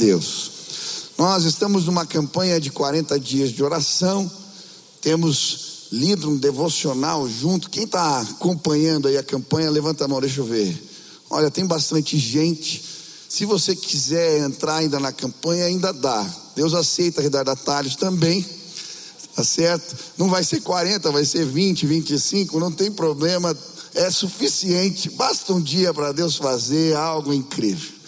Deus. Nós estamos numa campanha de 40 dias de oração, temos lido um devocional junto. Quem está acompanhando aí a campanha, levanta a mão, deixa eu ver. Olha, tem bastante gente. Se você quiser entrar ainda na campanha, ainda dá. Deus aceita retardatários também. Tá certo? Não vai ser 40, vai ser 20, 25, não tem problema. É suficiente. Basta um dia para Deus fazer algo incrível.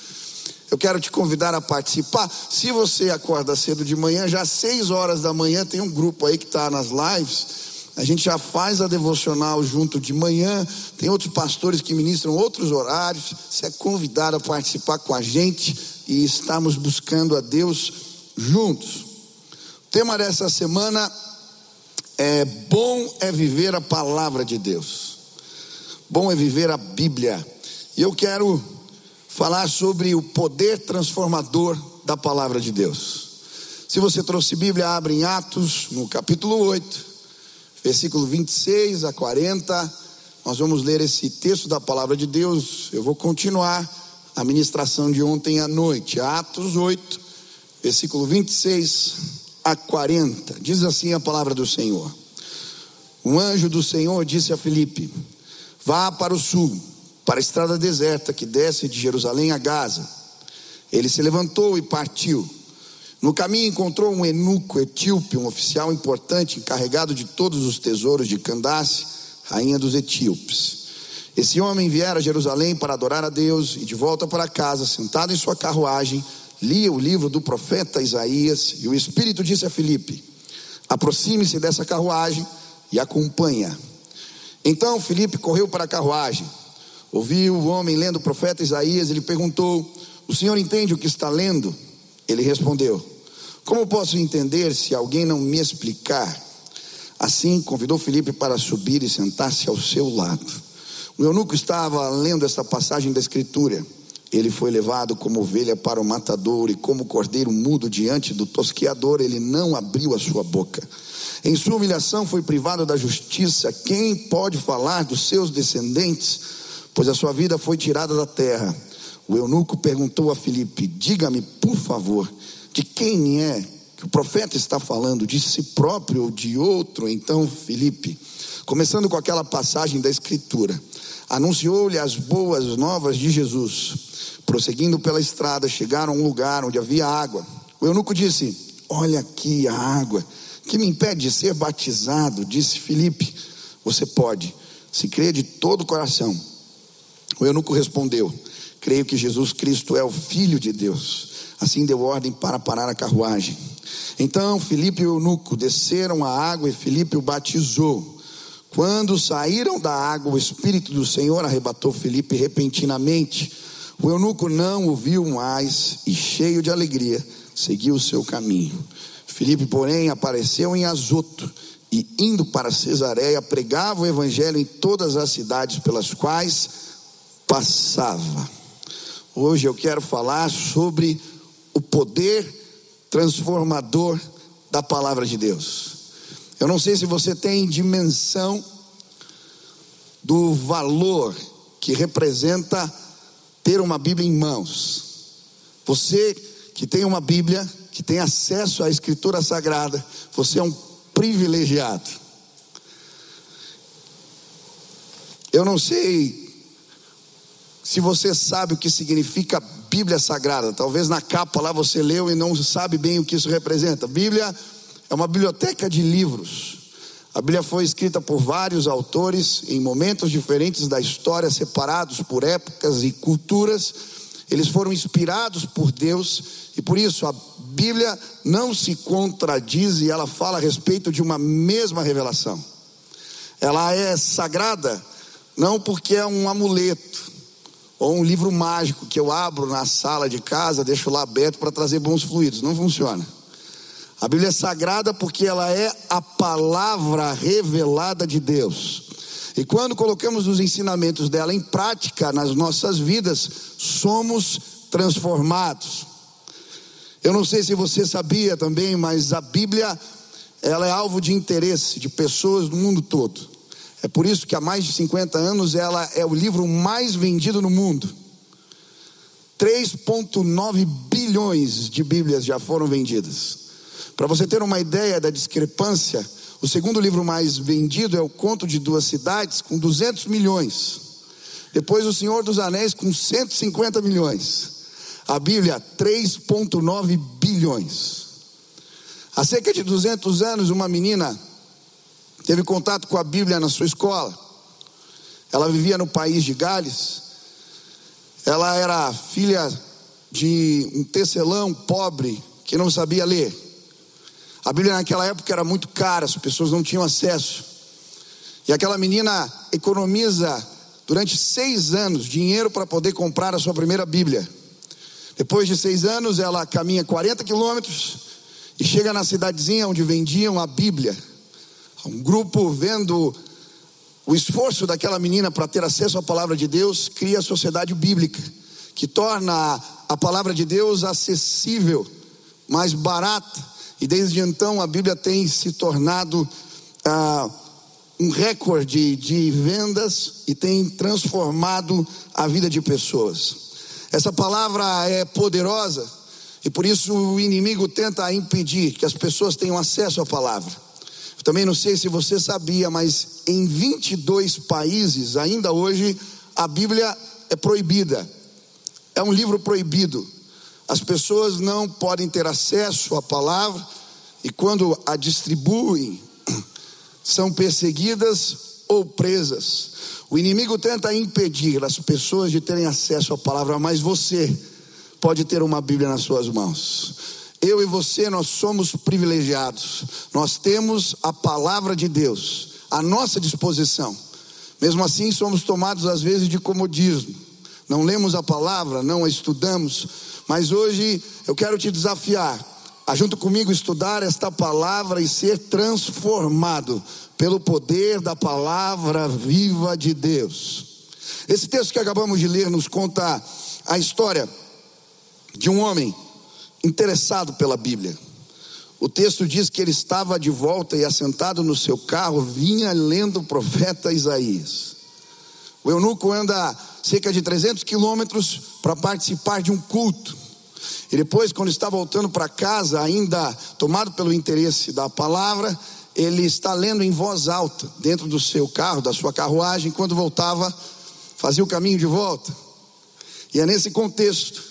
Eu quero te convidar a participar. Se você acorda cedo de manhã, já às 6 horas da manhã, tem um grupo aí que está nas lives a gente já faz a devocional junto de manhã. Tem outros pastores que ministram outros horários. Você é convidado a participar com a gente e estamos buscando a Deus juntos. O tema dessa semana é bom é viver a palavra de Deus. Bom é viver a Bíblia. E eu quero falar sobre o poder transformador da palavra de Deus. Se você trouxe Bíblia, abre em Atos, no capítulo 8 versículo 26 a 40. Nós vamos ler esse texto da palavra de Deus. Eu vou continuar a ministração de ontem à noite, Atos 8, versículo 26 a 40. Diz assim a palavra do Senhor: Um anjo do Senhor disse a Filipe: Vá para o sul, para a estrada deserta que desce de Jerusalém a Gaza. Ele se levantou e partiu. No caminho encontrou um eunuco etíope, um oficial importante encarregado de todos os tesouros de Candace, rainha dos etíopes. Esse homem viera a Jerusalém para adorar a Deus e de volta para casa, sentado em sua carruagem, lia o livro do profeta Isaías e o Espírito disse a Filipe: aproxime-se dessa carruagem e acompanha. Então Filipe correu para a carruagem, ouviu o homem lendo o profeta Isaías e lhe perguntou: O senhor entende o que está lendo? Ele respondeu: como posso entender se alguém não me explicar? Assim, convidou Felipe para subir e sentar-se ao seu lado. O eunuco estava lendo esta passagem da Escritura. Ele foi levado como ovelha para o matador, e como cordeiro mudo diante do tosqueador, ele não abriu a sua boca. Em sua humilhação foi privado da justiça. Quem pode falar dos seus descendentes? Pois a sua vida foi tirada da terra. O eunuco perguntou a Filipe: Diga-me, por favor, de quem é que o profeta está falando, de si próprio ou de outro? Então, Felipe, começando com aquela passagem da Escritura, anunciou-lhe as boas novas de Jesus. Prosseguindo pela estrada, chegaram a um lugar onde havia água. O eunuco disse: Olha aqui a água, que me impede de ser batizado? Disse Felipe: Você pode, se crê de todo o coração. O eunuco respondeu: Creio que Jesus Cristo é o Filho de Deus. Assim deu ordem para parar a carruagem. Então Filipe e o eunuco desceram a água e Filipe o batizou. Quando saíram da água, o Espírito do Senhor arrebatou Filipe repentinamente. O eunuco não o viu mais e, cheio de alegria, seguiu o seu caminho. Filipe, porém, apareceu em Azoto e, indo para Cesareia, pregava o evangelho em todas as cidades pelas quais passava. Hoje eu quero falar sobre o poder transformador da palavra de Deus. Eu não sei se você tem dimensão do valor que representa ter uma Bíblia em mãos. Você que tem uma Bíblia, que tem acesso à Escritura Sagrada, você é um privilegiado. Eu não sei se você sabe o que significa Bíblia Sagrada. Talvez na capa lá você leu e não sabe bem o que isso representa. Bíblia é uma biblioteca de livros. A Bíblia foi escrita por vários autores em momentos diferentes da história, separados por épocas e culturas. Eles foram inspirados por Deus e por isso a Bíblia não se contradiz e ela fala a respeito de uma mesma revelação. Ela é sagrada não porque é um amuleto, ou um livro mágico que eu abro na sala de casa, deixo lá aberto para trazer bons fluidos. Não funciona. A Bíblia é sagrada porque ela é a palavra revelada de Deus. E quando colocamos os ensinamentos dela em prática nas nossas vidas, somos transformados. Eu não sei se você sabia também, mas a Bíblia ela é alvo de interesse de pessoas do mundo todo. É por isso que há mais de 50 anos ela é o livro mais vendido no mundo. 3,9 bilhões de Bíblias já foram vendidas. Para você ter uma ideia da discrepância, o segundo livro mais vendido é O Conto de Duas Cidades, com 200 milhões. Depois, O Senhor dos Anéis, com 150 milhões. A Bíblia, 3,9 bilhões. Há cerca de 200 anos, uma menina teve contato com a Bíblia na sua escola. Ela vivia no país de Gales. Ela era filha de um tecelão pobre que não sabia ler. A Bíblia naquela época era muito cara, as pessoas não tinham acesso. E aquela menina economiza durante seis anos dinheiro para poder comprar a sua primeira Bíblia. Depois de seis anos, ela caminha 40 quilômetros e chega na cidadezinha onde vendiam a Bíblia. Um grupo vendo o esforço daquela menina para ter acesso à palavra de Deus, cria a sociedade bíblica, que torna a palavra de Deus acessível, mais barata e desde então a Bíblia tem se tornado ah, um recorde de vendas e tem transformado a vida de pessoas. Essa palavra é poderosa e por isso o inimigo tenta impedir que as pessoas tenham acesso à palavra. Também não sei se você sabia, mas em 22 países, ainda hoje, a Bíblia é proibida. É um livro proibido. As pessoas não podem ter acesso à palavra e quando a distribuem, são perseguidas ou presas. O inimigo tenta impedir as pessoas de terem acesso à palavra, mas você pode ter uma Bíblia nas suas mãos. Eu e você, nós somos privilegiados. Nós temos a palavra de Deus à nossa disposição. Mesmo assim, somos tomados às vezes de comodismo. Não lemos a palavra, não a estudamos, mas hoje eu quero te desafiar a junto comigo estudar esta palavra e ser transformado pelo poder da palavra viva de Deus. Esse texto que acabamos de ler nos conta a história de um homem interessado pela Bíblia. O texto diz que ele estava de volta e assentado no seu carro, vinha lendo o profeta Isaías. O eunuco anda cerca de 300 quilômetros para participar de um culto. E depois, quando está voltando para casa, ainda tomado pelo interesse da palavra, ele está lendo em voz alta, dentro do seu carro, da sua carruagem, quando voltava, fazia o caminho de volta. E é nesse contexto,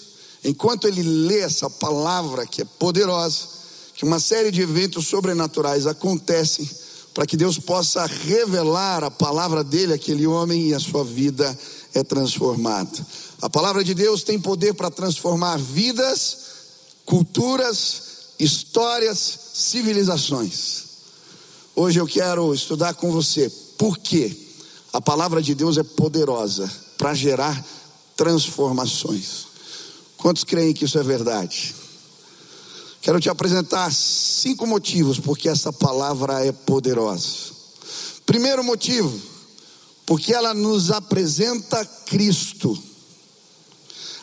enquanto ele lê essa palavra que é poderosa, que uma série de eventos sobrenaturais acontecem para que Deus possa revelar a palavra dele àquele homem e a sua vida é transformada. A palavra de Deus tem poder para transformar vidas, culturas, histórias, civilizações. Hoje eu quero estudar com você por que a palavra de Deus é poderosa para gerar transformações. Quantos creem que isso é verdade? Quero te apresentar cinco motivos porque essa palavra é poderosa. Primeiro motivo, porque ela nos apresenta Cristo.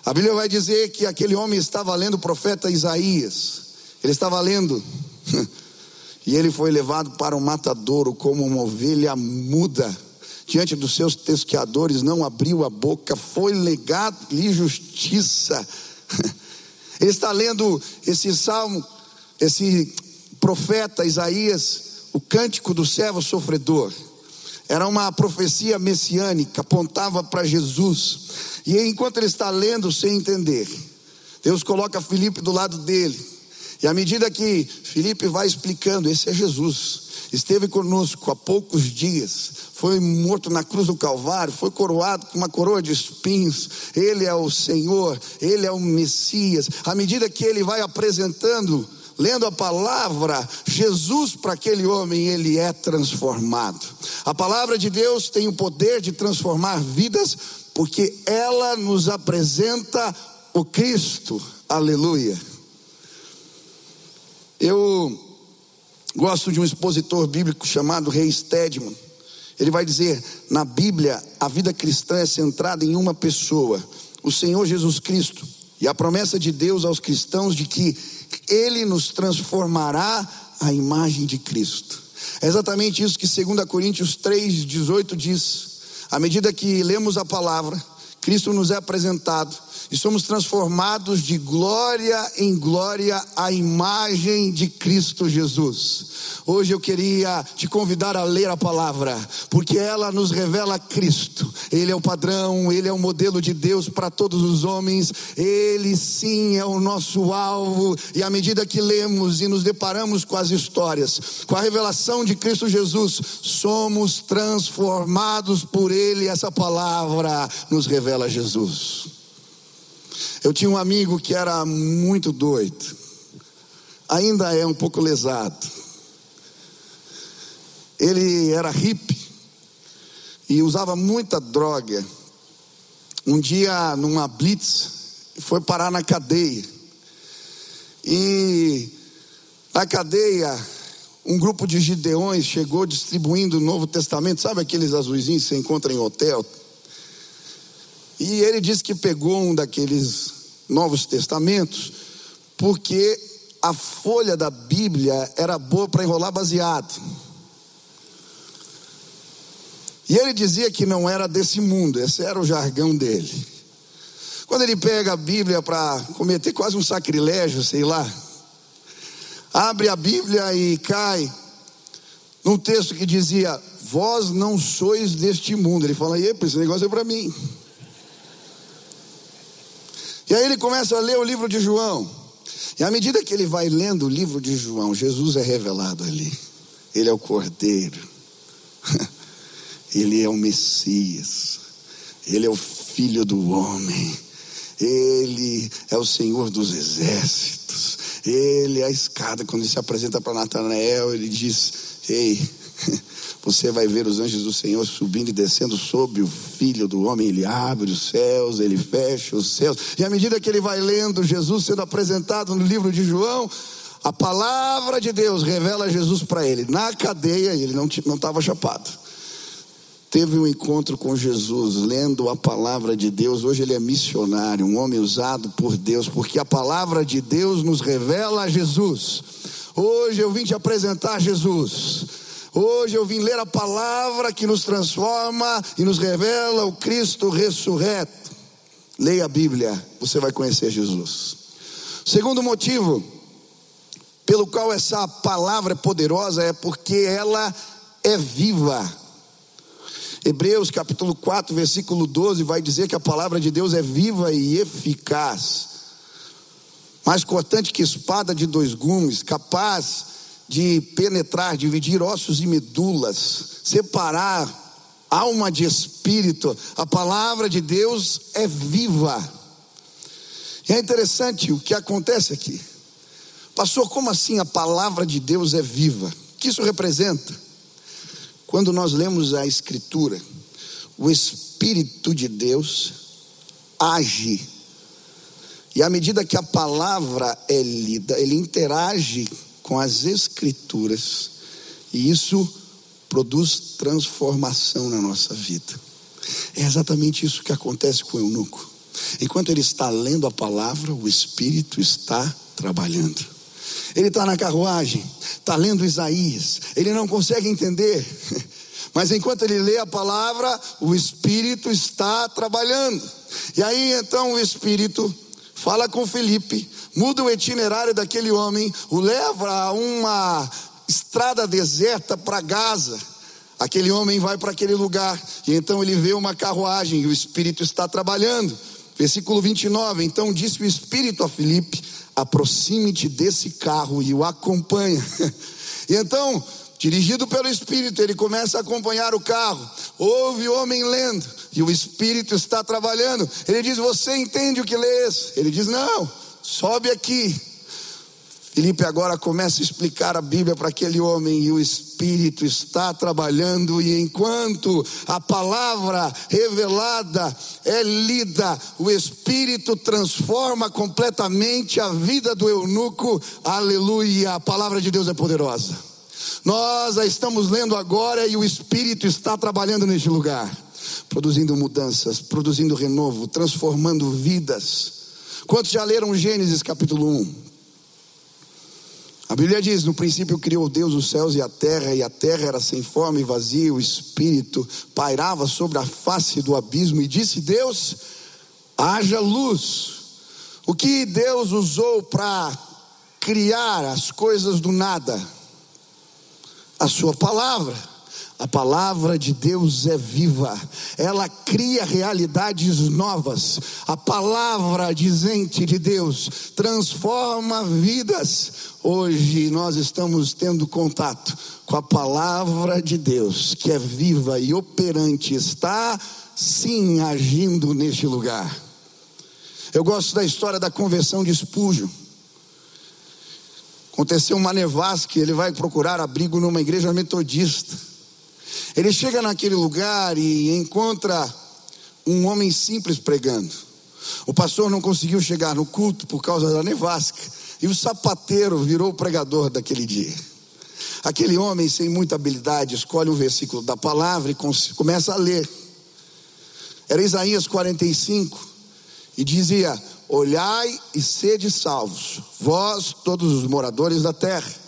A Bíblia vai dizer que aquele homem estava lendo o profeta Isaías. Ele estava lendo. E ele foi levado para o matadouro como uma ovelha muda. Diante dos seus tesqueadores, não abriu a boca, foi legado-lhe justiça. Ele está lendo esse salmo, esse profeta Isaías, o cântico do servo sofredor. Era uma profecia messiânica, apontava para Jesus. E enquanto ele está lendo sem entender, Deus coloca Felipe do lado dele. E à medida que Felipe vai explicando, esse é Jesus, esteve conosco há poucos dias, foi morto na cruz do Calvário, foi coroado com uma coroa de espinhos. Ele é o Senhor, ele é o Messias. À medida que ele vai apresentando lendo a palavra, Jesus para aquele homem, ele é transformado. A palavra de Deus tem o poder de transformar vidas, porque ela nos apresenta o Cristo. Aleluia. Eu gosto de um expositor bíblico chamado Rei Stedman. Ele vai dizer: na Bíblia, a vida cristã é centrada em uma pessoa, o Senhor Jesus Cristo. E a promessa de Deus aos cristãos de que ele nos transformará à imagem de Cristo. É exatamente isso que 2 Coríntios 3,18 diz. À medida que lemos a palavra, Cristo nos é apresentado e somos transformados de glória em glória à imagem de Cristo Jesus. Hoje eu queria te convidar a ler a palavra, porque ela nos revela Cristo. Ele é o padrão, ele é o modelo de Deus para todos os homens. Ele sim é o nosso alvo, e à medida que lemos e nos deparamos com as histórias, com a revelação de Cristo Jesus, somos transformados por ele. Essa palavra nos revela Jesus. Eu tinha um amigo que era muito doido, ainda é um pouco lesado. Ele era hippie e usava muita droga. Um dia, numa blitz, foi parar na cadeia. E na cadeia, um grupo de gideões chegou distribuindo o Novo Testamento, sabe aqueles azuizinhos que você encontra em hotel? E ele disse que pegou um daqueles Novos Testamentos, porque a folha da Bíblia era boa para enrolar baseado. E ele dizia que não era desse mundo, esse era o jargão dele. Quando ele pega a Bíblia para cometer quase um sacrilégio, sei lá, abre a Bíblia e cai num texto que dizia: Vós não sois deste mundo. Ele fala: Epa, esse negócio é para mim. E aí ele começa a ler o livro de João. E à medida que ele vai lendo o livro de João, Jesus é revelado ali. Ele é o Cordeiro. Ele é o Messias. Ele é o Filho do Homem. Ele é o Senhor dos Exércitos. Ele é a escada. Quando ele se apresenta para Natanael, ele diz: Ei, você vai ver os anjos do Senhor subindo e descendo sobre o filho do homem. Ele abre os céus, ele fecha os céus. E à medida que ele vai lendo Jesus sendo apresentado no livro de João, a palavra de Deus revela Jesus para ele. Na cadeia, ele não estava chapado. Teve um encontro com Jesus, lendo a palavra de Deus. Hoje ele é missionário, um homem usado por Deus, porque a palavra de Deus nos revela Jesus. Hoje eu vim te apresentar Jesus. Hoje eu vim ler a palavra que nos transforma e nos revela o Cristo ressurreto. Leia a Bíblia, você vai conhecer Jesus. Segundo motivo pelo qual essa palavra é poderosa é porque ela é viva. Hebreus capítulo 4, versículo 12 vai dizer que a palavra de Deus é viva e eficaz, mais cortante que espada de dois gumes, capaz de penetrar, dividir ossos e medulas, separar alma de espírito. A palavra de Deus é viva. E é interessante o que acontece aqui. Pastor, como assim a palavra de Deus é viva? O que isso representa? Quando nós lemos a Escritura, o Espírito de Deus age. E à medida que a palavra é lida, ele interage com as Escrituras, e isso produz transformação na nossa vida. É exatamente isso que acontece com o eunuco. Enquanto ele está lendo a palavra, o Espírito está trabalhando. Ele está na carruagem, está lendo Isaías, ele não consegue entender, mas enquanto ele lê a palavra, o Espírito está trabalhando. E aí então o Espírito fala com Felipe, muda o itinerário daquele homem, o leva a uma estrada deserta para Gaza. Aquele homem vai para aquele lugar e então ele vê uma carruagem e o Espírito está trabalhando. Versículo 29. Então disse o Espírito a Filipe: aproxime-te desse carro e o acompanha. e então, dirigido pelo Espírito, ele começa a acompanhar o carro. Ouve o homem lendo e o Espírito está trabalhando. Ele diz: Você entende o que lês? Ele diz: Não sobe aqui. Felipe agora começa a explicar a Bíblia para aquele homem e o Espírito está trabalhando, e enquanto a palavra revelada é lida, o Espírito transforma completamente a vida do eunuco. Aleluia! A palavra de Deus é poderosa. Nós a estamos lendo agora e o Espírito está trabalhando neste lugar, produzindo mudanças, produzindo renovo, transformando vidas. Quantos já leram Gênesis capítulo 1? A Bíblia diz: No princípio criou Deus os céus e a terra, e a terra era sem forma e vazia, o Espírito pairava sobre a face do abismo, e disse Deus: haja luz. O que Deus usou para criar as coisas do nada? A Sua palavra. A palavra de Deus é viva, ela cria realidades novas. A palavra dizente de Deus transforma vidas. Hoje nós estamos tendo contato com a palavra de Deus, que é viva e operante, está sim agindo neste lugar. Eu gosto da história da conversão de Espúgio. Aconteceu uma nevasca, ele vai procurar abrigo numa igreja metodista. Ele chega naquele lugar e encontra um homem simples pregando. O pastor não conseguiu chegar no culto por causa da nevasca, e o sapateiro virou o pregador daquele dia. Aquele homem, sem muita habilidade, escolhe um versículo da palavra e começa a ler. Era Isaías 45, e dizia: Olhai e sede salvos, vós, todos os moradores da terra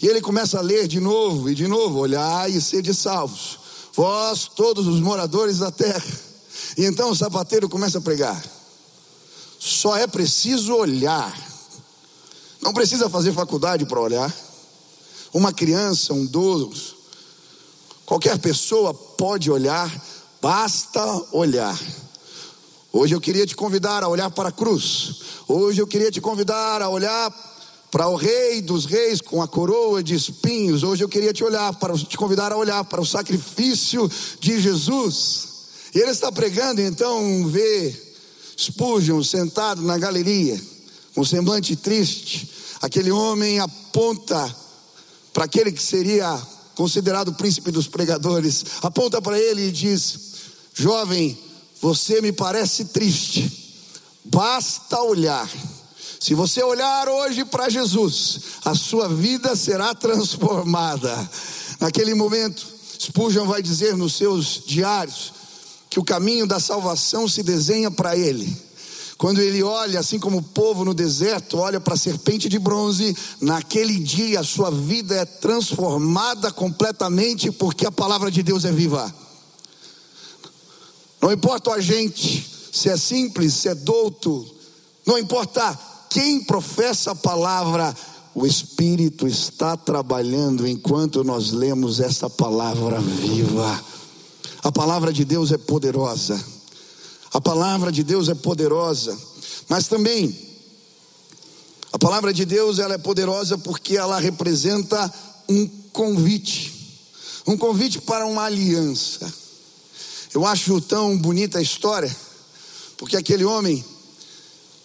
e ele começa a ler de novo e de novo: olhai e sede salvos, vós, todos os moradores da terra. E então o sapateiro começa a pregar. Só é preciso olhar, não precisa fazer faculdade para olhar. Uma criança, um idoso, qualquer pessoa pode olhar, basta olhar. Hoje eu queria te convidar a olhar para a cruz. Hoje eu queria te convidar a olhar para o rei dos reis com a coroa de espinhos. Hoje eu queria te olhar para te convidar a olhar para o sacrifício de Jesus. E ele está pregando, então vê Spurgeon sentado na galeria, com semblante triste. Aquele homem aponta para aquele que seria considerado o príncipe dos pregadores, aponta para ele e diz: Jovem, você me parece triste, basta olhar se você olhar hoje para Jesus, a sua vida será transformada. Naquele momento, Spurgeon vai dizer nos seus diários que o caminho da salvação se desenha para ele. Quando ele olha, assim como o povo no deserto olha para a serpente de bronze, naquele dia a sua vida é transformada completamente, porque a palavra de Deus é viva. Não importa o agente, se é simples, se é douto, não importa quem professa a palavra, o Espírito está trabalhando enquanto nós lemos essa palavra viva. A palavra de Deus é poderosa. A palavra de Deus é poderosa, mas também a palavra de Deus ela é poderosa porque ela representa um convite, um convite para uma aliança. Eu acho tão bonita a história, porque aquele homem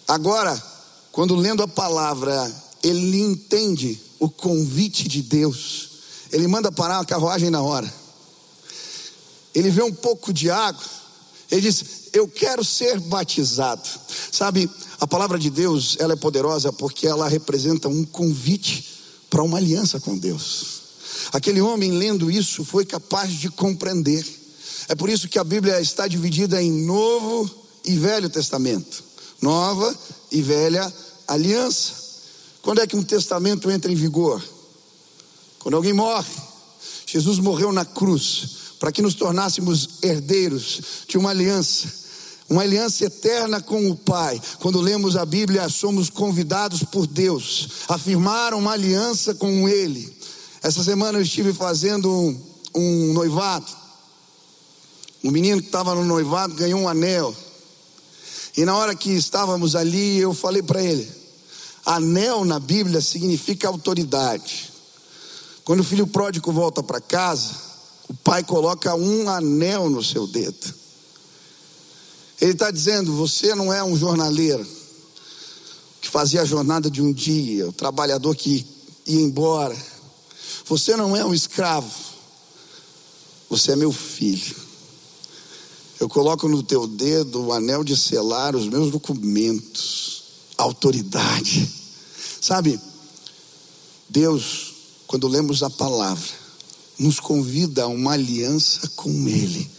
agora quando lendo a palavra, ele entende o convite de Deus. Ele manda parar a carruagem na hora. Ele vê um pouco de água. Ele diz: Eu quero ser batizado. Sabe, a palavra de Deus, ela é poderosa porque ela representa um convite para uma aliança com Deus. Aquele homem lendo isso foi capaz de compreender. É por isso que a Bíblia está dividida em Novo e Velho Testamento. Nova e Velha Testamento aliança. Quando é que um testamento entra em vigor? Quando alguém morre. Jesus morreu na cruz para que nos tornássemos herdeiros de uma aliança, uma aliança eterna com o Pai. Quando lemos a Bíblia, somos convidados por Deus a firmar uma aliança com Ele. Essa semana eu estive fazendo um, um noivado. O menino que estava no noivado ganhou um anel. E na hora que estávamos ali, eu falei para ele: Anel na Bíblia significa autoridade. Quando o filho pródigo volta para casa, o pai coloca um anel no seu dedo. Ele está dizendo: você não é um jornaleiro que fazia a jornada de um dia, o trabalhador que ia embora. Você não é um escravo. Você é meu filho. Eu coloco no teu dedo o anel de selar os meus documentos, autoridade. Sabe, Deus, quando lemos a palavra, nos convida a uma aliança com Ele,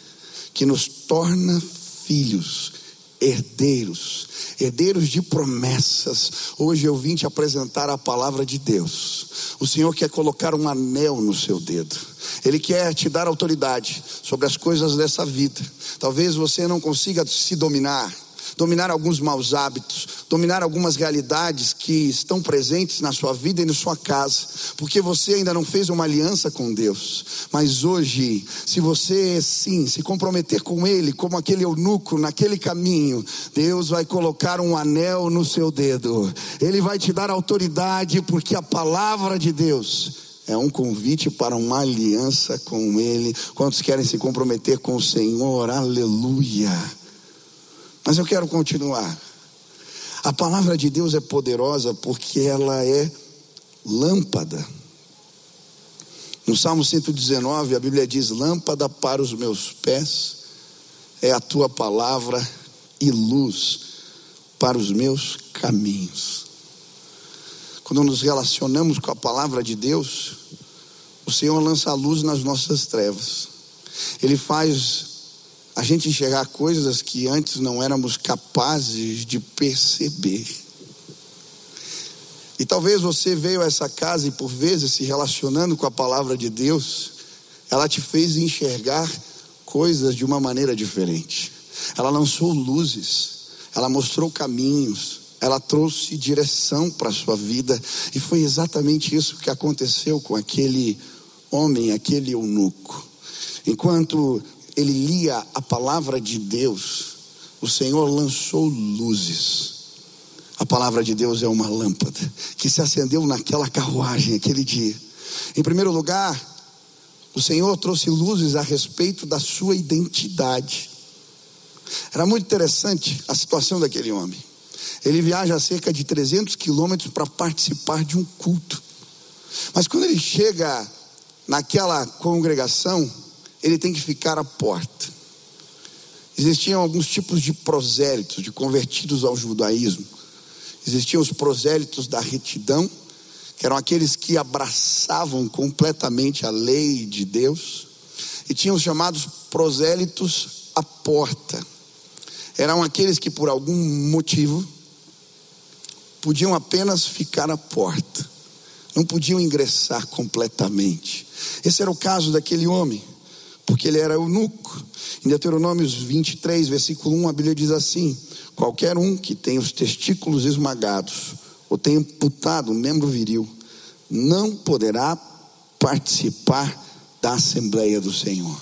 que nos torna filhos, herdeiros, herdeiros de promessas. Hoje eu vim te apresentar a palavra de Deus. O Senhor quer colocar um anel no seu dedo. Ele quer te dar autoridade sobre as coisas dessa vida. Talvez você não consiga se dominar dominar alguns maus hábitos, dominar algumas realidades que estão presentes na sua vida e na sua casa, porque você ainda não fez uma aliança com Deus. Mas hoje, se você sim se comprometer com Ele, como aquele eunuco naquele caminho, Deus vai colocar um anel no seu dedo, Ele vai te dar autoridade, porque a palavra de Deus é um convite para uma aliança com Ele. Quantos querem se comprometer com o Senhor? Aleluia. Mas eu quero continuar. A palavra de Deus é poderosa porque ela é lâmpada. No Salmo 119, a Bíblia diz: Lâmpada para os meus pés é a tua palavra e luz para os meus caminhos. Quando nos relacionamos com a palavra de Deus, o Senhor lança a luz nas nossas trevas. Ele faz a gente enxergar coisas que antes não éramos capazes de perceber. E talvez você veio a essa casa e por vezes se relacionando com a palavra de Deus, ela te fez enxergar coisas de uma maneira diferente. Ela lançou luzes, ela mostrou caminhos, ela trouxe direção para a sua vida, e foi exatamente isso que aconteceu com aquele homem, aquele eunuco. Enquanto ele lia a palavra de Deus, o Senhor lançou luzes. A palavra de Deus é uma lâmpada que se acendeu naquela carruagem aquele dia. Em primeiro lugar, o Senhor trouxe luzes a respeito da sua identidade. Era muito interessante a situação daquele homem. Ele viaja cerca de 300 quilômetros para participar de um culto. Mas quando ele chega naquela congregação, ele tem que ficar à porta. Existiam alguns tipos de prosélitos, de convertidos ao judaísmo. Existiam os prosélitos da retidão, que eram aqueles que abraçavam completamente a lei de Deus, e tinham os chamados prosélitos à porta. Eram aqueles que por algum motivo podiam apenas ficar à porta, não podiam ingressar completamente. Esse era o caso daquele homem, porque ele era eunuco. Em Deuteronômios 23, versículo 1, a Bíblia diz assim: Qualquer um que tenha os testículos esmagados ou tenha amputado um membro viril, não poderá participar da Assembleia do Senhor.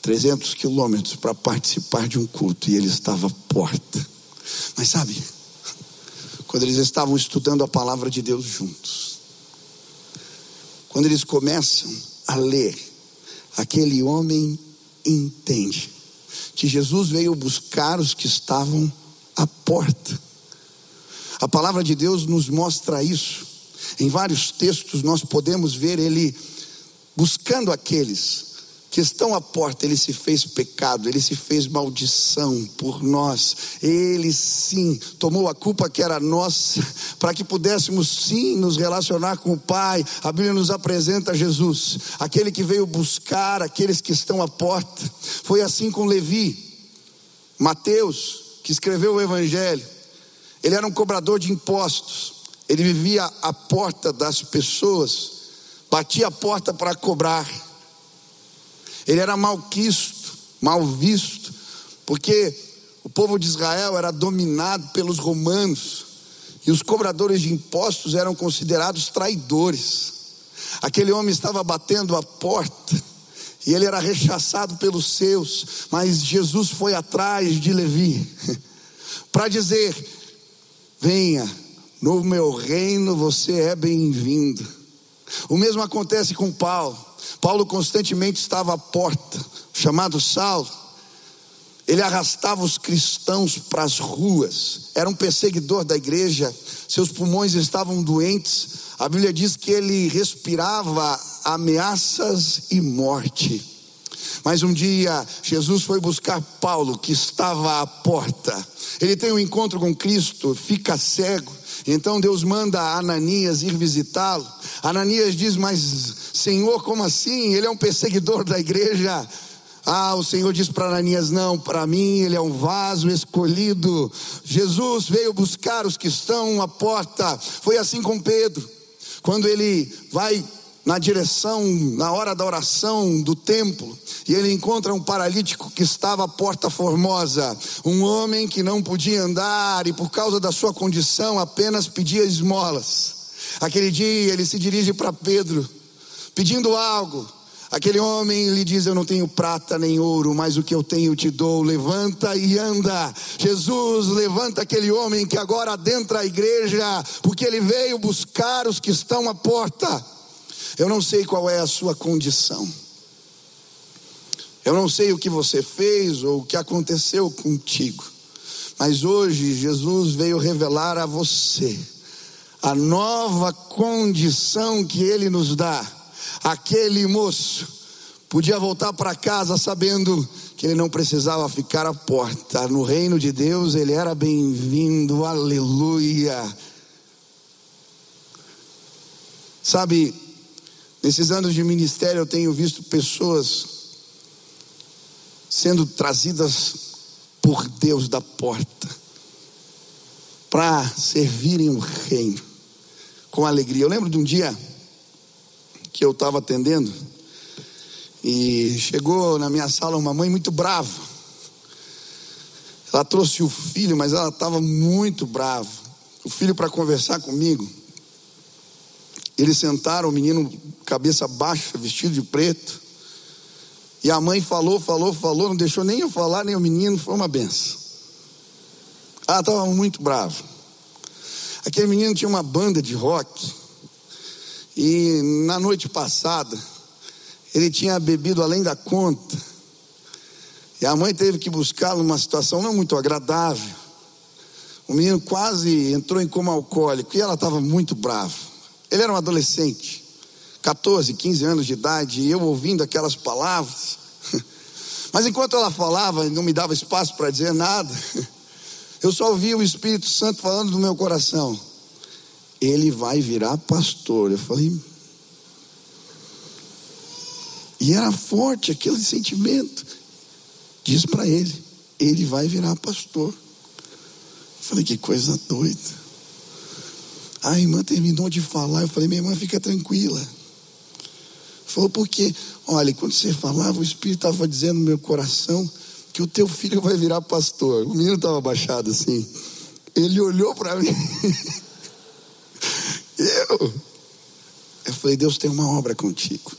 300 quilômetros para participar de um culto e ele estava à porta. Mas sabe, quando eles estavam estudando a palavra de Deus juntos. Quando eles começam a ler, aquele homem entende que Jesus veio buscar os que estavam à porta. A palavra de Deus nos mostra isso. Em vários textos nós podemos ver ele buscando aqueles que estão à porta, ele se fez pecado, ele se fez maldição por nós. Ele sim tomou a culpa que era nossa, para que pudéssemos sim nos relacionar com o Pai. A Bíblia nos apresenta Jesus, aquele que veio buscar aqueles que estão à porta. Foi assim com Levi, Mateus, que escreveu o Evangelho. Ele era um cobrador de impostos, ele vivia à porta das pessoas, batia a porta para cobrar. Ele era malquisto, mal visto, porque o povo de Israel era dominado pelos romanos e os cobradores de impostos eram considerados traidores. Aquele homem estava batendo a porta e ele era rechaçado pelos seus, mas Jesus foi atrás de Levi para dizer: Venha, no meu reino você é bem-vindo. O mesmo acontece com Paulo. Paulo constantemente estava à porta, chamado Saulo. Ele arrastava os cristãos para as ruas, era um perseguidor da igreja, seus pulmões estavam doentes. A Bíblia diz que ele respirava ameaças e morte. Mas um dia Jesus foi buscar Paulo, que estava à porta. Ele tem um encontro com Cristo, fica cego. Então Deus manda Ananias ir visitá-lo. Ananias diz: Mas Senhor, como assim? Ele é um perseguidor da igreja. Ah, o Senhor diz para Ananias: Não, para mim ele é um vaso escolhido. Jesus veio buscar os que estão à porta. Foi assim com Pedro. Quando ele vai na direção, na hora da oração do templo, e ele encontra um paralítico que estava à porta formosa, um homem que não podia andar e por causa da sua condição apenas pedia esmolas. Aquele dia ele se dirige para Pedro, pedindo algo. Aquele homem lhe diz: Eu não tenho prata nem ouro, mas o que eu tenho te dou. Levanta e anda. Jesus levanta aquele homem que agora adentra a igreja, porque ele veio buscar os que estão à porta. Eu não sei qual é a sua condição. Eu não sei o que você fez ou o que aconteceu contigo. Mas hoje Jesus veio revelar a você a nova condição que ele nos dá. Aquele moço podia voltar para casa sabendo que ele não precisava ficar à porta. No reino de Deus ele era bem-vindo. Aleluia. Sabe, Nesses anos de ministério eu tenho visto pessoas sendo trazidas por Deus da porta para servirem o reino com alegria. Eu lembro de um dia que eu estava atendendo e chegou na minha sala uma mãe muito brava. Ela trouxe o filho, mas ela estava muito brava. O filho para conversar comigo. Eles sentaram, o menino cabeça baixa, vestido de preto. E a mãe falou, falou, falou, não deixou nem eu falar, nem o menino, foi uma benção. Ela estava muito brava. Aquele menino tinha uma banda de rock. E na noite passada, ele tinha bebido além da conta. E a mãe teve que buscá-lo numa situação não muito agradável. O menino quase entrou em coma alcoólico e ela estava muito brava. Ele era um adolescente. 14, 15 anos de idade, e eu ouvindo aquelas palavras. Mas enquanto ela falava, não me dava espaço para dizer nada. Eu só ouvia o Espírito Santo falando no meu coração. Ele vai virar pastor. Eu falei. E era forte aquele sentimento. Diz para ele: ele vai virar pastor. Eu falei: que coisa doida. A irmã terminou de falar. Eu falei: minha irmã, fica tranquila. Falou, porque, olha, quando você falava, o Espírito estava dizendo no meu coração que o teu filho vai virar pastor. O menino estava baixado assim. Ele olhou para mim. eu. Eu falei, Deus tem uma obra contigo.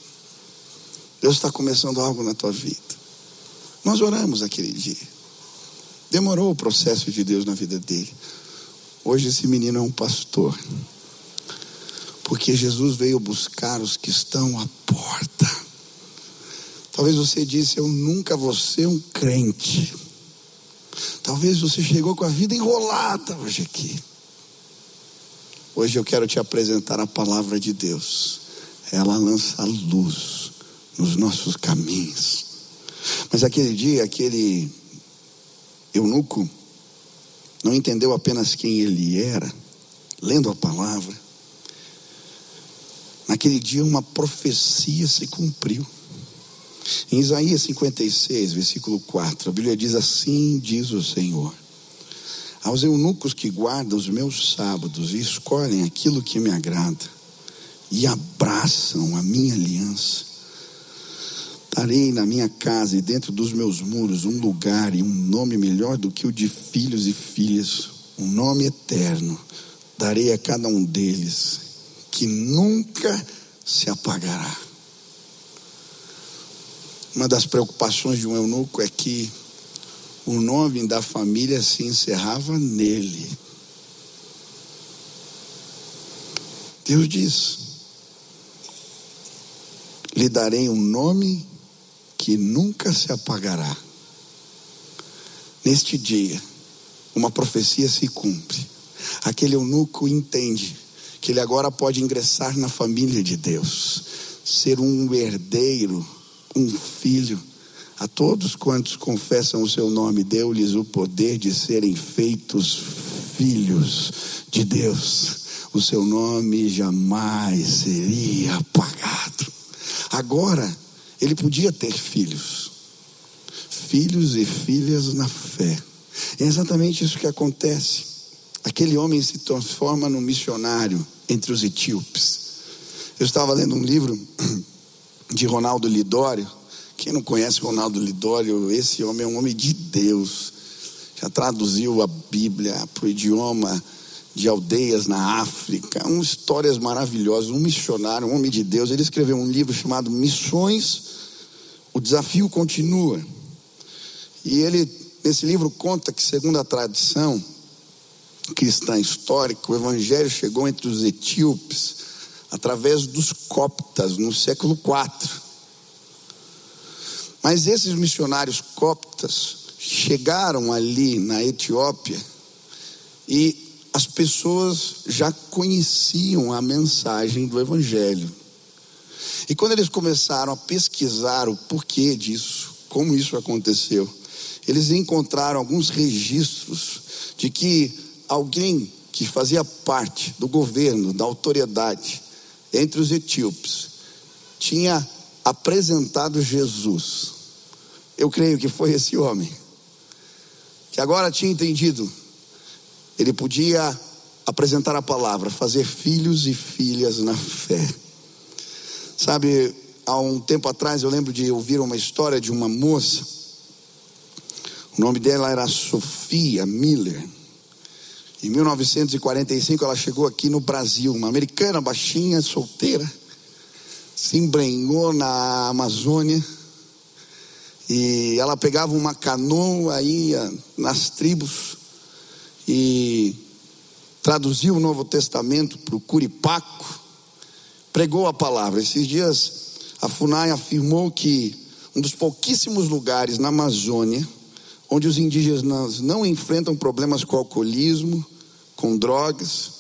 Deus está começando algo na tua vida. Nós oramos aquele dia. Demorou o processo de Deus na vida dele. Hoje esse menino é um pastor. Porque Jesus veio buscar os que estão à porta. Talvez você disse: Eu nunca vou ser um crente. Talvez você chegou com a vida enrolada hoje aqui. Hoje eu quero te apresentar a palavra de Deus. Ela lança luz nos nossos caminhos. Mas aquele dia, aquele eunuco não entendeu apenas quem ele era, lendo a palavra, Naquele dia uma profecia se cumpriu. Em Isaías 56, versículo 4, a Bíblia diz assim: diz o Senhor. Aos eunucos que guardam os meus sábados e escolhem aquilo que me agrada e abraçam a minha aliança, darei na minha casa e dentro dos meus muros um lugar e um nome melhor do que o de filhos e filhas, um nome eterno. Darei a cada um deles que nunca se apagará. Uma das preocupações de um eunuco é que o nome da família se encerrava nele. Deus diz: lhe darei um nome que nunca se apagará. Neste dia, uma profecia se cumpre. Aquele eunuco entende que ele agora pode ingressar na família de Deus, ser um herdeiro, um filho. A todos quantos confessam o seu nome, deu-lhes o poder de serem feitos filhos de Deus. O seu nome jamais seria apagado. Agora, ele podia ter filhos, filhos e filhas na fé. É exatamente isso que acontece. Aquele homem se transforma num missionário entre os etíopes. Eu estava lendo um livro de Ronaldo Lidório. Quem não conhece Ronaldo Lidório, esse homem é um homem de Deus. Já traduziu a Bíblia para o idioma de aldeias na África, um, histórias maravilhosas, um missionário, um homem de Deus. Ele escreveu um livro chamado Missões, o desafio continua. E ele, nesse livro, conta que, segundo a tradição cristã histórica, o evangelho chegou entre os etíopes através dos coptas no século IV. Mas esses missionários coptas chegaram ali na Etiópia e as pessoas já conheciam a mensagem do Evangelho. E quando eles começaram a pesquisar o porquê disso, como isso aconteceu, eles encontraram alguns registros de que alguém que fazia parte do governo, da autoridade, entre os etíopes, tinha apresentado Jesus. Eu creio que foi esse homem, que agora tinha entendido ele podia apresentar a palavra, fazer filhos e filhas na fé. Sabe, há um tempo atrás eu lembro de ouvir uma história de uma moça. O nome dela era Sofia Miller. Em 1945 ela chegou aqui no Brasil, uma americana baixinha, solteira, se embrenhou na Amazônia. E ela pegava uma canoa, ia nas tribos e traduziu o Novo Testamento para o Curipaco, pregou a palavra. Esses dias a FUNAI afirmou que um dos pouquíssimos lugares na Amazônia onde os indígenas não enfrentam problemas com alcoolismo, com drogas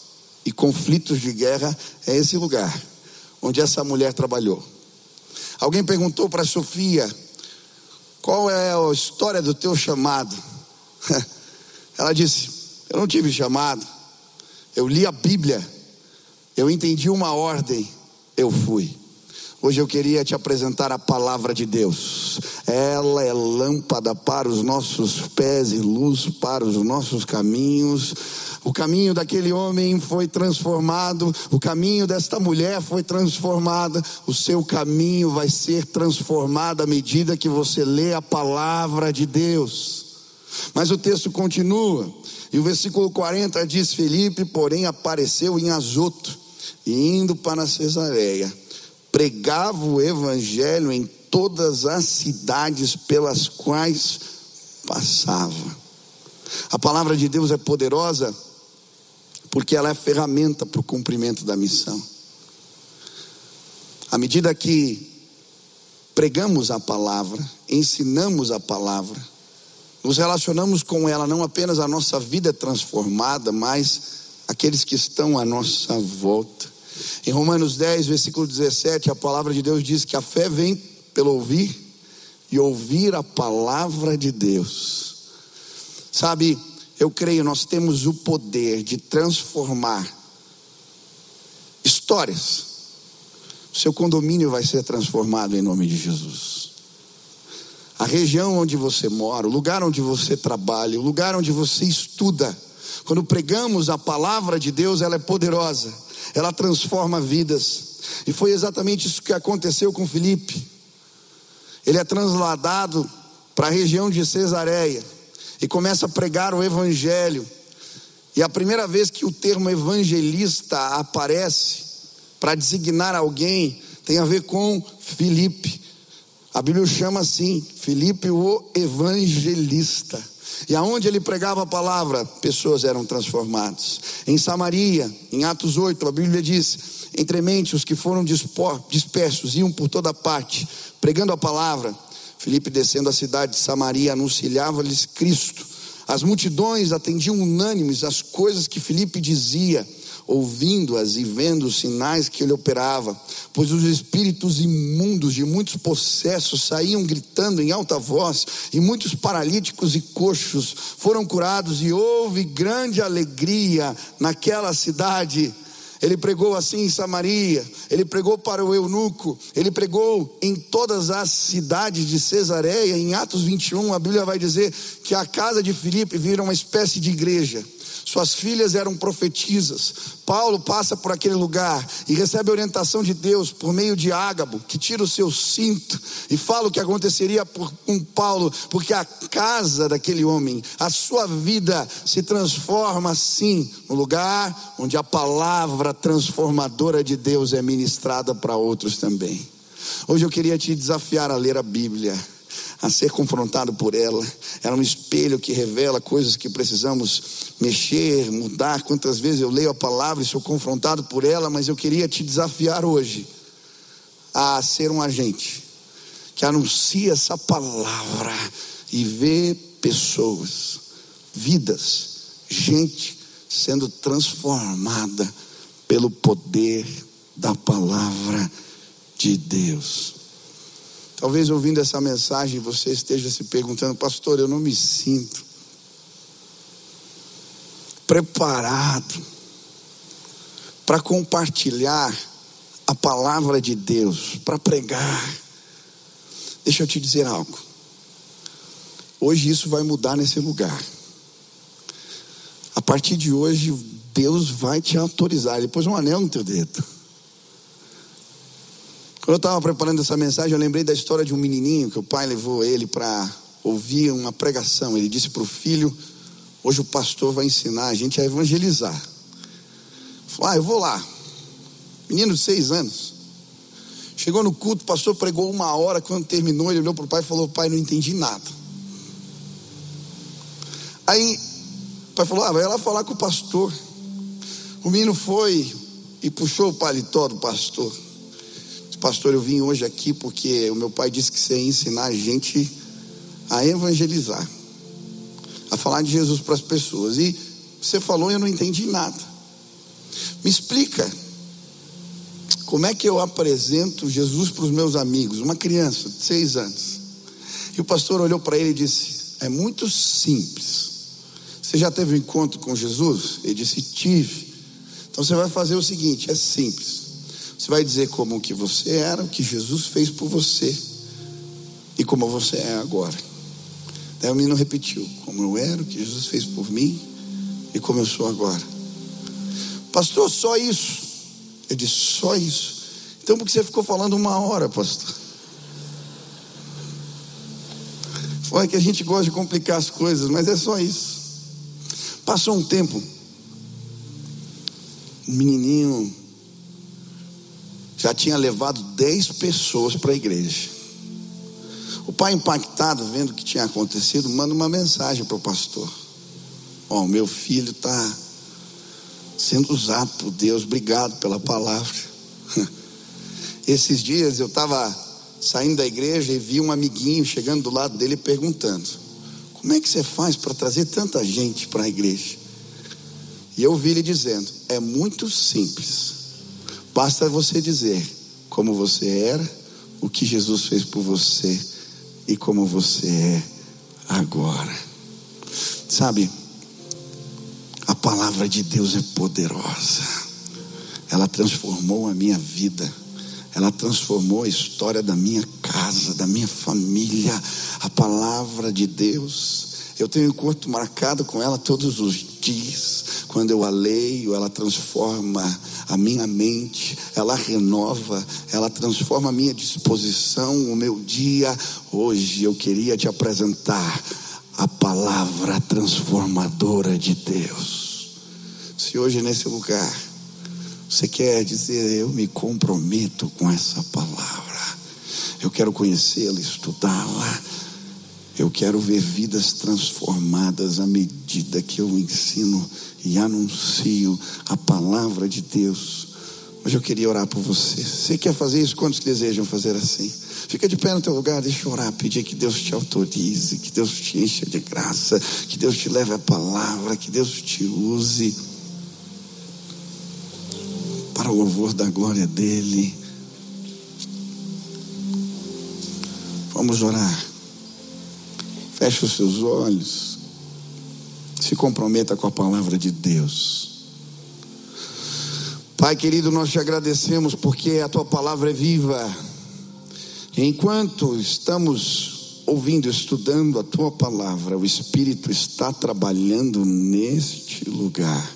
e conflitos de guerra é esse lugar onde essa mulher trabalhou. Alguém perguntou para Sofia: qual é a história do teu chamado? Ela disse: eu não tive chamado. Eu li a Bíblia. Eu entendi uma ordem. Eu fui. Hoje eu queria te apresentar a palavra de Deus. Ela é lâmpada para os nossos pés e luz para os nossos caminhos. O caminho daquele homem foi transformado, o caminho desta mulher foi transformado, o seu caminho vai ser transformado à medida que você lê a palavra de Deus. Mas o texto continua. E o versículo 40 diz: Felipe, porém, apareceu em Azoto, e indo para Cesareia, pregava o evangelho em todas as cidades pelas quais passava. A palavra de Deus é poderosa porque ela é ferramenta para o cumprimento da missão. À medida que pregamos a palavra, ensinamos a palavra, nos relacionamos com ela, não apenas a nossa vida é transformada, mas aqueles que estão à nossa volta. Em Romanos 10, versículo 17, a palavra de Deus diz que a fé vem pelo ouvir e ouvir a palavra de Deus. Sabe, eu creio, nós temos o poder de transformar histórias. Seu condomínio vai ser transformado em nome de Jesus a região onde você mora, o lugar onde você trabalha, o lugar onde você estuda. Quando pregamos a palavra de Deus, ela é poderosa, ela transforma vidas. E foi exatamente isso que aconteceu com Felipe. Ele é transladado para a região de Cesareia e começa a pregar o evangelho. E a primeira vez que o termo evangelista aparece para designar alguém tem a ver com Filipe. A Bíblia chama assim, Filipe o evangelista. E aonde ele pregava a palavra, pessoas eram transformadas. Em Samaria, em Atos 8, a Bíblia diz: entre mentes os que foram dispersos iam por toda parte, pregando a palavra. Filipe, descendo a cidade de Samaria, anunciava-lhes Cristo. As multidões atendiam unânimes as coisas que Filipe dizia ouvindo-as e vendo os sinais que ele operava, pois os espíritos imundos de muitos possessos saíam gritando em alta voz, e muitos paralíticos e coxos foram curados, e houve grande alegria naquela cidade. Ele pregou assim em Samaria, ele pregou para o eunuco, ele pregou em todas as cidades de Cesareia. Em Atos 21, a Bíblia vai dizer que a casa de Filipe vira uma espécie de igreja. Suas filhas eram profetisas. Paulo passa por aquele lugar e recebe a orientação de Deus por meio de Ágabo, que tira o seu cinto e fala o que aconteceria com Paulo, porque a casa daquele homem, a sua vida se transforma assim, no lugar onde a palavra transformadora de Deus é ministrada para outros também. Hoje eu queria te desafiar a ler a Bíblia a ser confrontado por ela. Era um espelho que revela coisas que precisamos mexer, mudar. Quantas vezes eu leio a palavra e sou confrontado por ela, mas eu queria te desafiar hoje a ser um agente que anuncia essa palavra e vê pessoas, vidas, gente sendo transformada pelo poder da palavra de Deus. Talvez ouvindo essa mensagem você esteja se perguntando, pastor, eu não me sinto preparado para compartilhar a palavra de Deus, para pregar. Deixa eu te dizer algo. Hoje isso vai mudar nesse lugar. A partir de hoje, Deus vai te autorizar. Ele pôs um anel no teu dedo. Quando eu estava preparando essa mensagem, eu lembrei da história de um menininho que o pai levou ele para ouvir uma pregação. Ele disse para o filho: Hoje o pastor vai ensinar a gente a evangelizar. Falou: Ah, eu vou lá. Menino de seis anos. Chegou no culto, o pastor pregou uma hora. Quando terminou, ele olhou para o pai e falou: Pai, não entendi nada. Aí o pai falou: Ah, vai lá falar com o pastor. O menino foi e puxou o paletó do pastor. Pastor, eu vim hoje aqui porque o meu pai disse que você ia ensinar a gente a evangelizar, a falar de Jesus para as pessoas. E você falou e eu não entendi nada. Me explica, como é que eu apresento Jesus para os meus amigos, uma criança de seis anos? E o pastor olhou para ele e disse: É muito simples. Você já teve um encontro com Jesus? Ele disse: Tive. Então você vai fazer o seguinte: é simples. Você vai dizer como que você era, o que Jesus fez por você e como você é agora. Daí o menino repetiu: como eu era, o que Jesus fez por mim e como eu sou agora. Pastor, só isso. Eu disse: só isso. Então por que você ficou falando uma hora, pastor? Foi que a gente gosta de complicar as coisas, mas é só isso. Passou um tempo, um menininho já tinha levado dez pessoas para a igreja. O pai, impactado, vendo o que tinha acontecido, manda uma mensagem para o pastor: Ó, oh, meu filho está sendo usado por Deus, obrigado pela palavra. Esses dias eu estava saindo da igreja e vi um amiguinho chegando do lado dele perguntando: Como é que você faz para trazer tanta gente para a igreja? E eu vi ele dizendo: É muito simples. Basta você dizer como você era, o que Jesus fez por você e como você é agora. Sabe, a palavra de Deus é poderosa. Ela transformou a minha vida. Ela transformou a história da minha casa, da minha família. A palavra de Deus. Eu tenho encontro marcado com ela todos os dias. Quando eu a leio, ela transforma a minha mente, ela renova, ela transforma a minha disposição, o meu dia. Hoje eu queria te apresentar a palavra transformadora de Deus. Se hoje nesse lugar você quer dizer, eu me comprometo com essa palavra, eu quero conhecê-la, estudá-la. Eu quero ver vidas transformadas à medida que eu ensino e anuncio a palavra de Deus. Mas eu queria orar por você. Você quer fazer isso? Quantos desejam fazer assim? Fica de pé no teu lugar, deixa eu orar, pedir que Deus te autorize, que Deus te encha de graça, que Deus te leve a palavra, que Deus te use para o louvor da glória dele. Vamos orar. Feche os seus olhos. Se comprometa com a palavra de Deus. Pai querido, nós te agradecemos porque a tua palavra é viva. Enquanto estamos ouvindo, estudando a tua palavra, o Espírito está trabalhando neste lugar,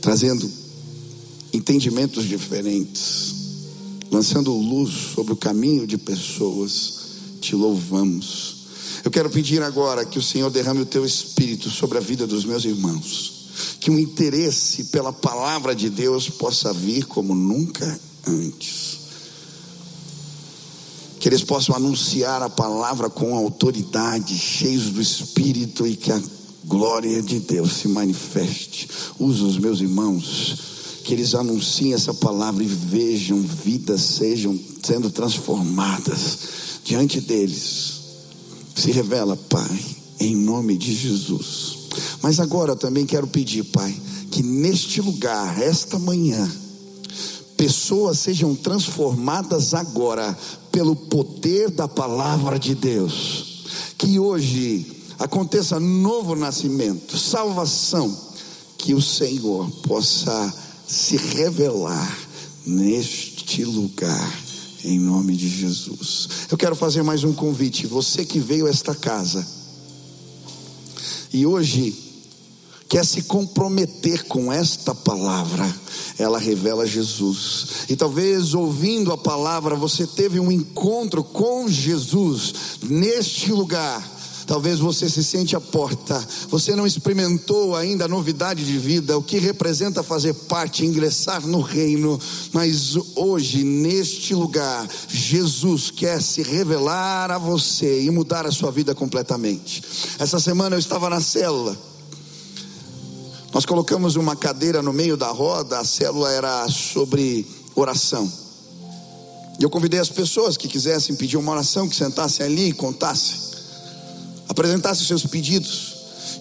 trazendo entendimentos diferentes, lançando luz sobre o caminho de pessoas. Te louvamos. Eu quero pedir agora que o Senhor derrame o teu espírito sobre a vida dos meus irmãos, que o interesse pela palavra de Deus possa vir como nunca antes que eles possam anunciar a palavra com autoridade, cheios do Espírito e que a glória de Deus se manifeste. Usa os meus irmãos, que eles anunciem essa palavra e vejam vidas sejam sendo transformadas diante deles. Se revela, Pai, em nome de Jesus. Mas agora também quero pedir, Pai, que neste lugar, esta manhã, pessoas sejam transformadas agora pelo poder da palavra de Deus. Que hoje aconteça novo nascimento, salvação, que o Senhor possa se revelar neste lugar, em nome de Jesus. Eu quero fazer mais um convite. Você que veio a esta casa e hoje quer se comprometer com esta palavra, ela revela Jesus. E talvez ouvindo a palavra, você teve um encontro com Jesus neste lugar. Talvez você se sente à porta, você não experimentou ainda a novidade de vida, o que representa fazer parte, ingressar no reino, mas hoje, neste lugar, Jesus quer se revelar a você e mudar a sua vida completamente. Essa semana eu estava na célula, nós colocamos uma cadeira no meio da roda, a célula era sobre oração. E eu convidei as pessoas que quisessem pedir uma oração, que sentassem ali e contassem, apresentassem seus pedidos.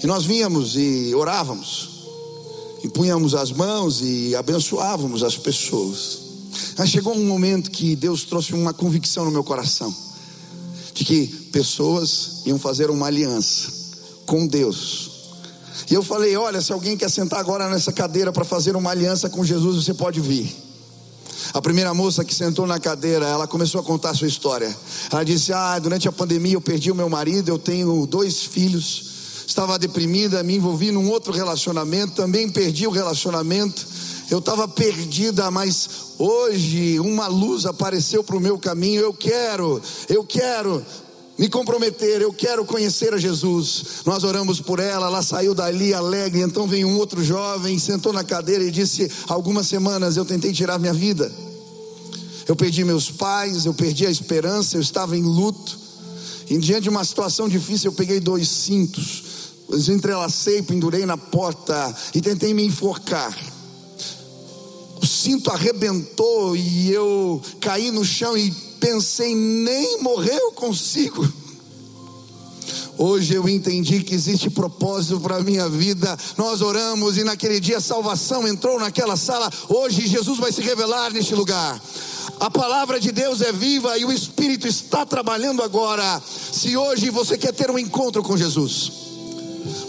E nós vínhamos e orávamos, e punhamos as mãos e abençoávamos as pessoas. Mas chegou um momento que Deus trouxe uma convicção no meu coração, de que pessoas iam fazer uma aliança com Deus e eu falei: Olha, se alguém quer sentar agora nessa cadeira para fazer uma aliança com Jesus, você pode vir. A primeira moça que sentou na cadeira, ela começou a contar a sua história. Ela disse: Ah, durante a pandemia eu perdi o meu marido, eu tenho dois filhos, estava deprimida, me envolvi num outro relacionamento, também perdi o relacionamento. Eu estava perdida, mas hoje uma luz apareceu para o meu caminho. Eu quero, eu quero me comprometer, eu quero conhecer a Jesus. Nós oramos por ela, ela saiu dali alegre. Então veio um outro jovem, sentou na cadeira e disse: Algumas semanas eu tentei tirar minha vida. Eu perdi meus pais, eu perdi a esperança, eu estava em luto. E diante de uma situação difícil, eu peguei dois cintos, os entrelacei, pendurei na porta e tentei me enforcar. O cinto arrebentou e eu caí no chão e pensei, nem morrer eu consigo. Hoje eu entendi que existe propósito para a minha vida. Nós oramos e naquele dia a salvação entrou naquela sala. Hoje Jesus vai se revelar neste lugar. A palavra de Deus é viva e o Espírito está trabalhando agora. Se hoje você quer ter um encontro com Jesus,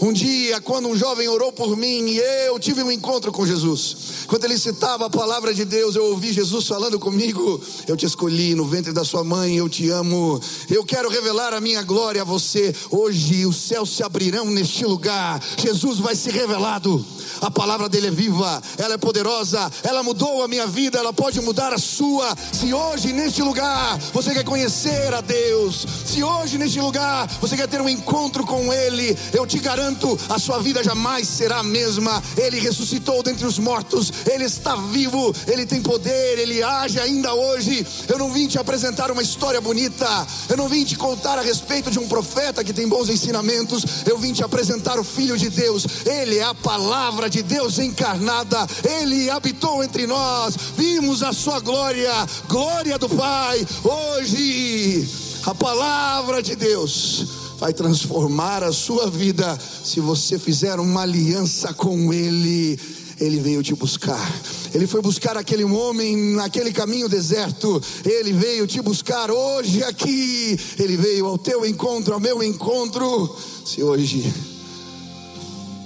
um dia, quando um jovem orou por mim e eu tive um encontro com Jesus, quando ele citava a palavra de Deus, eu ouvi Jesus falando comigo: Eu te escolhi no ventre da sua mãe, eu te amo, eu quero revelar a minha glória a você. Hoje os céus se abrirão neste lugar, Jesus vai ser revelado. A palavra dele é viva, ela é poderosa, ela mudou a minha vida, ela pode mudar a sua. Se hoje neste lugar você quer conhecer a Deus, se hoje neste lugar você quer ter um encontro com Ele, eu te garanto, a sua vida jamais será a mesma. Ele ressuscitou dentre os mortos, Ele está vivo, Ele tem poder, Ele age ainda hoje. Eu não vim te apresentar uma história bonita, eu não vim te contar a respeito de um profeta que tem bons ensinamentos, eu vim te apresentar o Filho de Deus, Ele é a palavra de Deus encarnada, Ele habitou entre nós, vimos a Sua glória, glória do Pai. Hoje, a palavra de Deus vai transformar a sua vida se você fizer uma aliança com Ele ele veio te buscar. Ele foi buscar aquele homem naquele caminho deserto. Ele veio te buscar hoje aqui. Ele veio ao teu encontro, ao meu encontro. Se hoje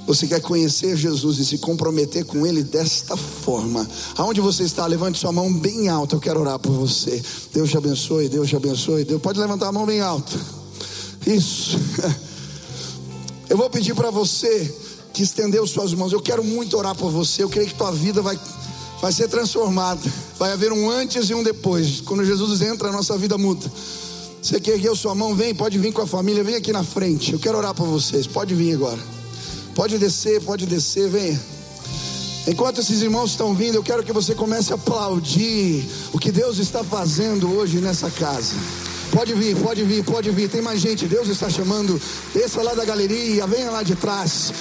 Você quer conhecer Jesus e se comprometer com Ele desta forma? Aonde você está? Levante sua mão bem alta. Eu quero orar por você. Deus te abençoe, Deus te abençoe. Deus pode levantar a mão bem alta. Isso. Eu vou pedir para você que estendeu suas mãos. Eu quero muito orar por você. Eu creio que tua vida vai, vai ser transformada. Vai haver um antes e um depois. Quando Jesus entra, a nossa vida muda. Você que ergueu sua mão, vem, pode vir com a família, vem aqui na frente. Eu quero orar por vocês. Pode vir agora. Pode descer, pode descer, venha. Enquanto esses irmãos estão vindo, eu quero que você comece a aplaudir o que Deus está fazendo hoje nessa casa. Pode vir, pode vir, pode vir. Tem mais gente. Deus está chamando. Desça lá da galeria, venha lá de trás.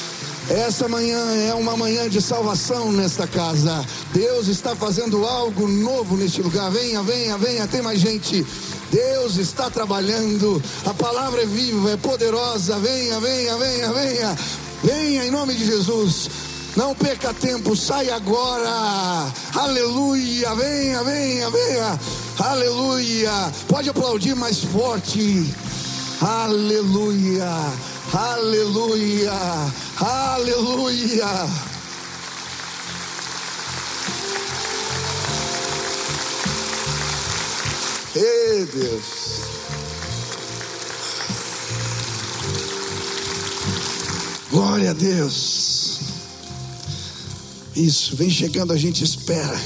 Essa manhã é uma manhã de salvação nesta casa. Deus está fazendo algo novo neste lugar. Venha, venha, venha. Tem mais gente. Deus está trabalhando. A palavra é viva, é poderosa. Venha, venha, venha, venha. Venha em nome de Jesus. Não perca tempo, sai agora. Aleluia. Venha, venha, venha. Aleluia. Pode aplaudir mais forte. Aleluia. Aleluia. Aleluia. Ei, Deus. Glória a Deus. Isso, vem chegando, a gente espera.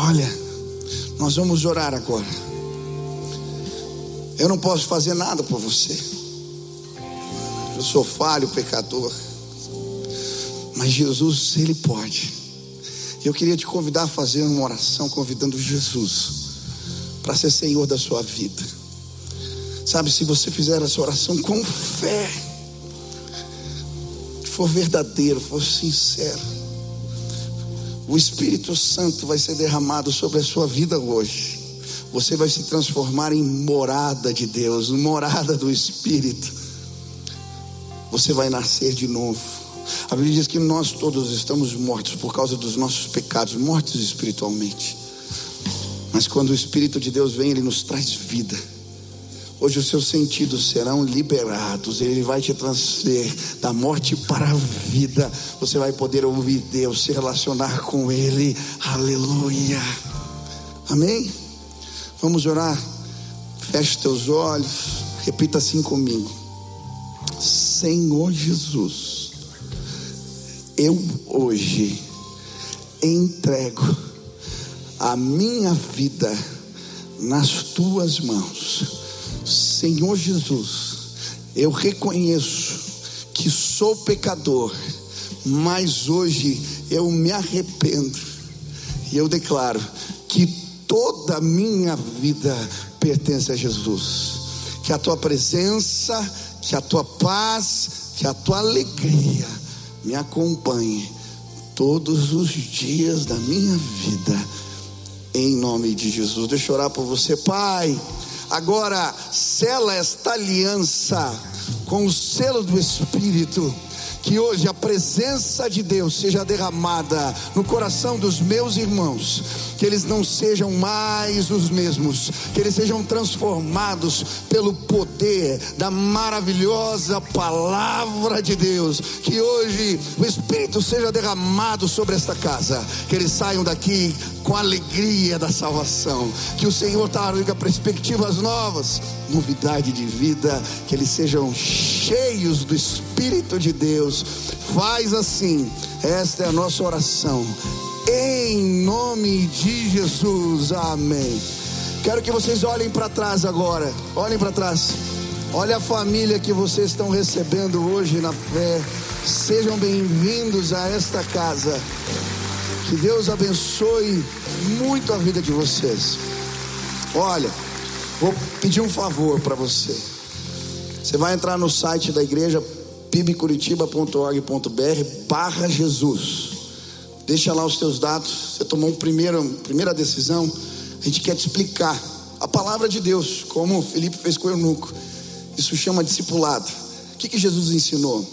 Olha, nós vamos orar agora. Eu não posso fazer nada por você. Eu sou falho, pecador. Mas Jesus, Ele pode. Eu queria te convidar a fazer uma oração convidando Jesus para ser Senhor da sua vida. Sabe, se você fizer essa oração com fé, for verdadeiro, for sincero, o Espírito Santo vai ser derramado sobre a sua vida hoje. Você vai se transformar em morada de Deus, morada do Espírito. Você vai nascer de novo. A Bíblia diz que nós todos estamos mortos por causa dos nossos pecados, mortos espiritualmente. Mas quando o Espírito de Deus vem, ele nos traz vida. Hoje os seus sentidos serão liberados. Ele vai te transferir da morte para a vida. Você vai poder ouvir Deus, se relacionar com Ele. Aleluia. Amém? Vamos orar. Feche teus olhos. Repita assim comigo. Senhor Jesus, eu hoje entrego a minha vida nas tuas mãos Senhor Jesus, eu reconheço que sou pecador, mas hoje eu me arrependo e eu declaro que toda a minha vida pertence a Jesus. Que a tua presença, que a tua paz, que a tua alegria me acompanhe todos os dias da minha vida. Em nome de Jesus. Deixa eu orar por você, Pai. Agora, sela esta aliança com o selo do Espírito que hoje a presença de Deus seja derramada no coração dos meus irmãos, que eles não sejam mais os mesmos, que eles sejam transformados pelo poder da maravilhosa palavra de Deus, que hoje o Espírito seja derramado sobre esta casa, que eles saiam daqui com a alegria da salvação, que o Senhor traga perspectivas novas, novidade de vida, que eles sejam cheios do Espírito de Deus. Faz assim, esta é a nossa oração. Em nome de Jesus, amém. Quero que vocês olhem para trás agora. Olhem para trás. Olha a família que vocês estão recebendo hoje na fé. Sejam bem-vindos a esta casa. Que Deus abençoe muito a vida de vocês. Olha, vou pedir um favor para você. Você vai entrar no site da igreja pibcuritiba.org.br barra Jesus. Deixa lá os teus dados. Você tomou uma primeira, primeira decisão. A gente quer te explicar a palavra de Deus, como Felipe fez com o eunuco. Isso chama discipulado. O que, que Jesus ensinou?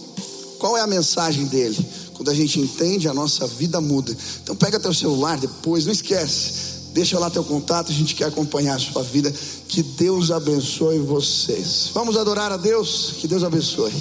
Qual é a mensagem dele? Quando a gente entende, a nossa vida muda. Então pega teu celular depois, não esquece. Deixa lá teu contato, a gente quer acompanhar a sua vida. Que Deus abençoe vocês. Vamos adorar a Deus? Que Deus abençoe.